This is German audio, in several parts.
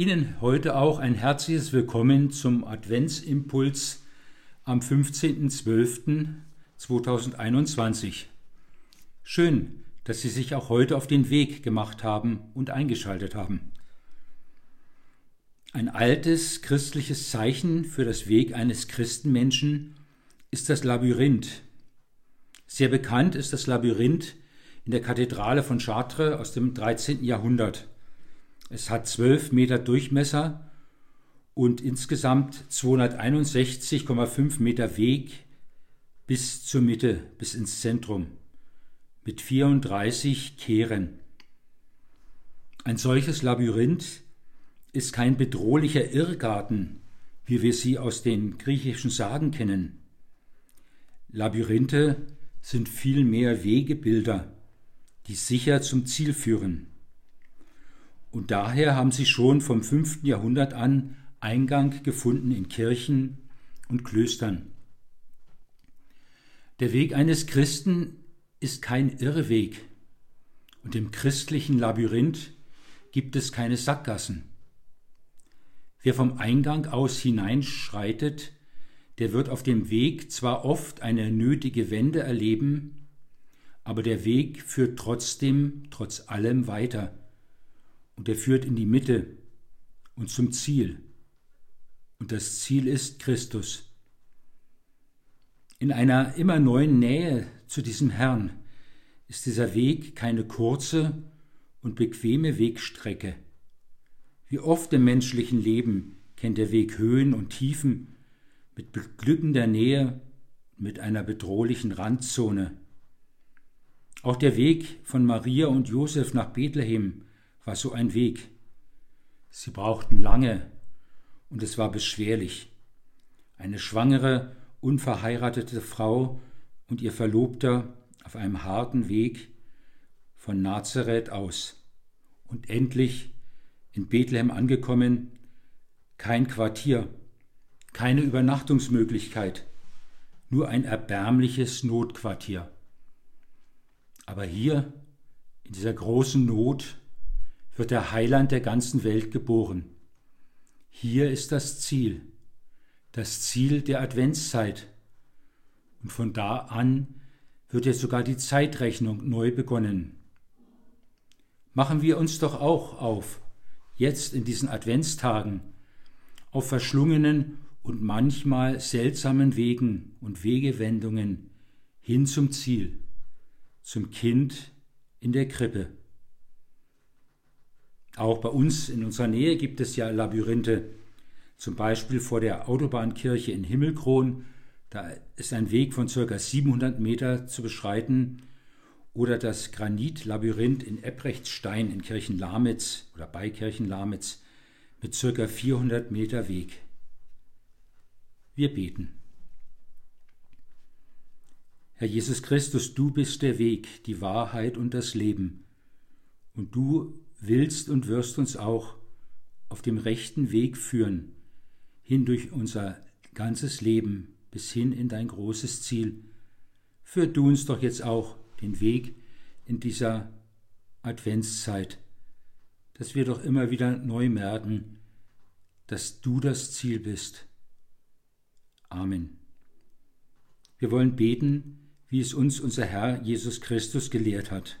Ihnen heute auch ein herzliches Willkommen zum Adventsimpuls am 15.12.2021. Schön, dass Sie sich auch heute auf den Weg gemacht haben und eingeschaltet haben. Ein altes christliches Zeichen für das Weg eines Christenmenschen ist das Labyrinth. Sehr bekannt ist das Labyrinth in der Kathedrale von Chartres aus dem 13. Jahrhundert. Es hat 12 Meter Durchmesser und insgesamt 261,5 Meter Weg bis zur Mitte, bis ins Zentrum, mit 34 Kehren. Ein solches Labyrinth ist kein bedrohlicher Irrgarten, wie wir sie aus den griechischen Sagen kennen. Labyrinthe sind vielmehr Wegebilder, die sicher zum Ziel führen. Und daher haben sie schon vom 5. Jahrhundert an Eingang gefunden in Kirchen und Klöstern. Der Weg eines Christen ist kein Irrweg, und im christlichen Labyrinth gibt es keine Sackgassen. Wer vom Eingang aus hineinschreitet, der wird auf dem Weg zwar oft eine nötige Wende erleben, aber der Weg führt trotzdem, trotz allem weiter und er führt in die Mitte und zum Ziel. Und das Ziel ist Christus. In einer immer neuen Nähe zu diesem Herrn ist dieser Weg keine kurze und bequeme Wegstrecke. Wie oft im menschlichen Leben kennt der Weg Höhen und Tiefen mit beglückender Nähe, mit einer bedrohlichen Randzone. Auch der Weg von Maria und Josef nach Bethlehem war so ein Weg. Sie brauchten lange und es war beschwerlich. Eine schwangere, unverheiratete Frau und ihr Verlobter auf einem harten Weg von Nazareth aus. Und endlich in Bethlehem angekommen, kein Quartier, keine Übernachtungsmöglichkeit, nur ein erbärmliches Notquartier. Aber hier, in dieser großen Not, wird der Heiland der ganzen Welt geboren. Hier ist das Ziel, das Ziel der Adventszeit. Und von da an wird jetzt sogar die Zeitrechnung neu begonnen. Machen wir uns doch auch auf, jetzt in diesen Adventstagen, auf verschlungenen und manchmal seltsamen Wegen und Wegewendungen hin zum Ziel, zum Kind in der Krippe. Auch bei uns in unserer Nähe gibt es ja Labyrinthe, zum Beispiel vor der Autobahnkirche in Himmelkron. Da ist ein Weg von ca. 700 Meter zu beschreiten. Oder das Granitlabyrinth in Ebbrechtsstein in Kirchenlamitz oder bei Kirchenlamitz mit ca. 400 Meter Weg. Wir beten. Herr Jesus Christus, du bist der Weg, die Wahrheit und das Leben. Und du willst und wirst uns auch auf dem rechten Weg führen, hin durch unser ganzes Leben bis hin in dein großes Ziel. Führ du uns doch jetzt auch den Weg in dieser Adventszeit, dass wir doch immer wieder neu merken, dass du das Ziel bist. Amen. Wir wollen beten, wie es uns unser Herr Jesus Christus gelehrt hat.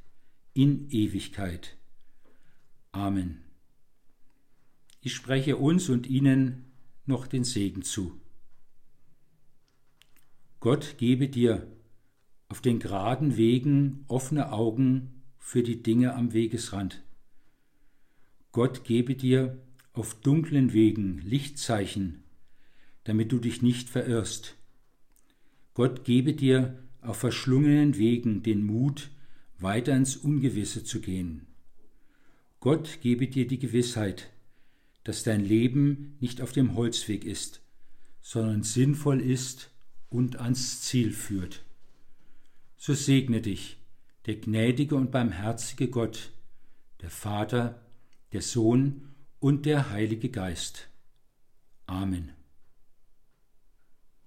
in Ewigkeit. Amen. Ich spreche uns und Ihnen noch den Segen zu. Gott gebe dir auf den geraden Wegen offene Augen für die Dinge am Wegesrand. Gott gebe dir auf dunklen Wegen Lichtzeichen, damit du dich nicht verirrst. Gott gebe dir auf verschlungenen Wegen den Mut, weiter ins Ungewisse zu gehen. Gott gebe dir die Gewissheit, dass dein Leben nicht auf dem Holzweg ist, sondern sinnvoll ist und ans Ziel führt. So segne dich der gnädige und barmherzige Gott, der Vater, der Sohn und der Heilige Geist. Amen.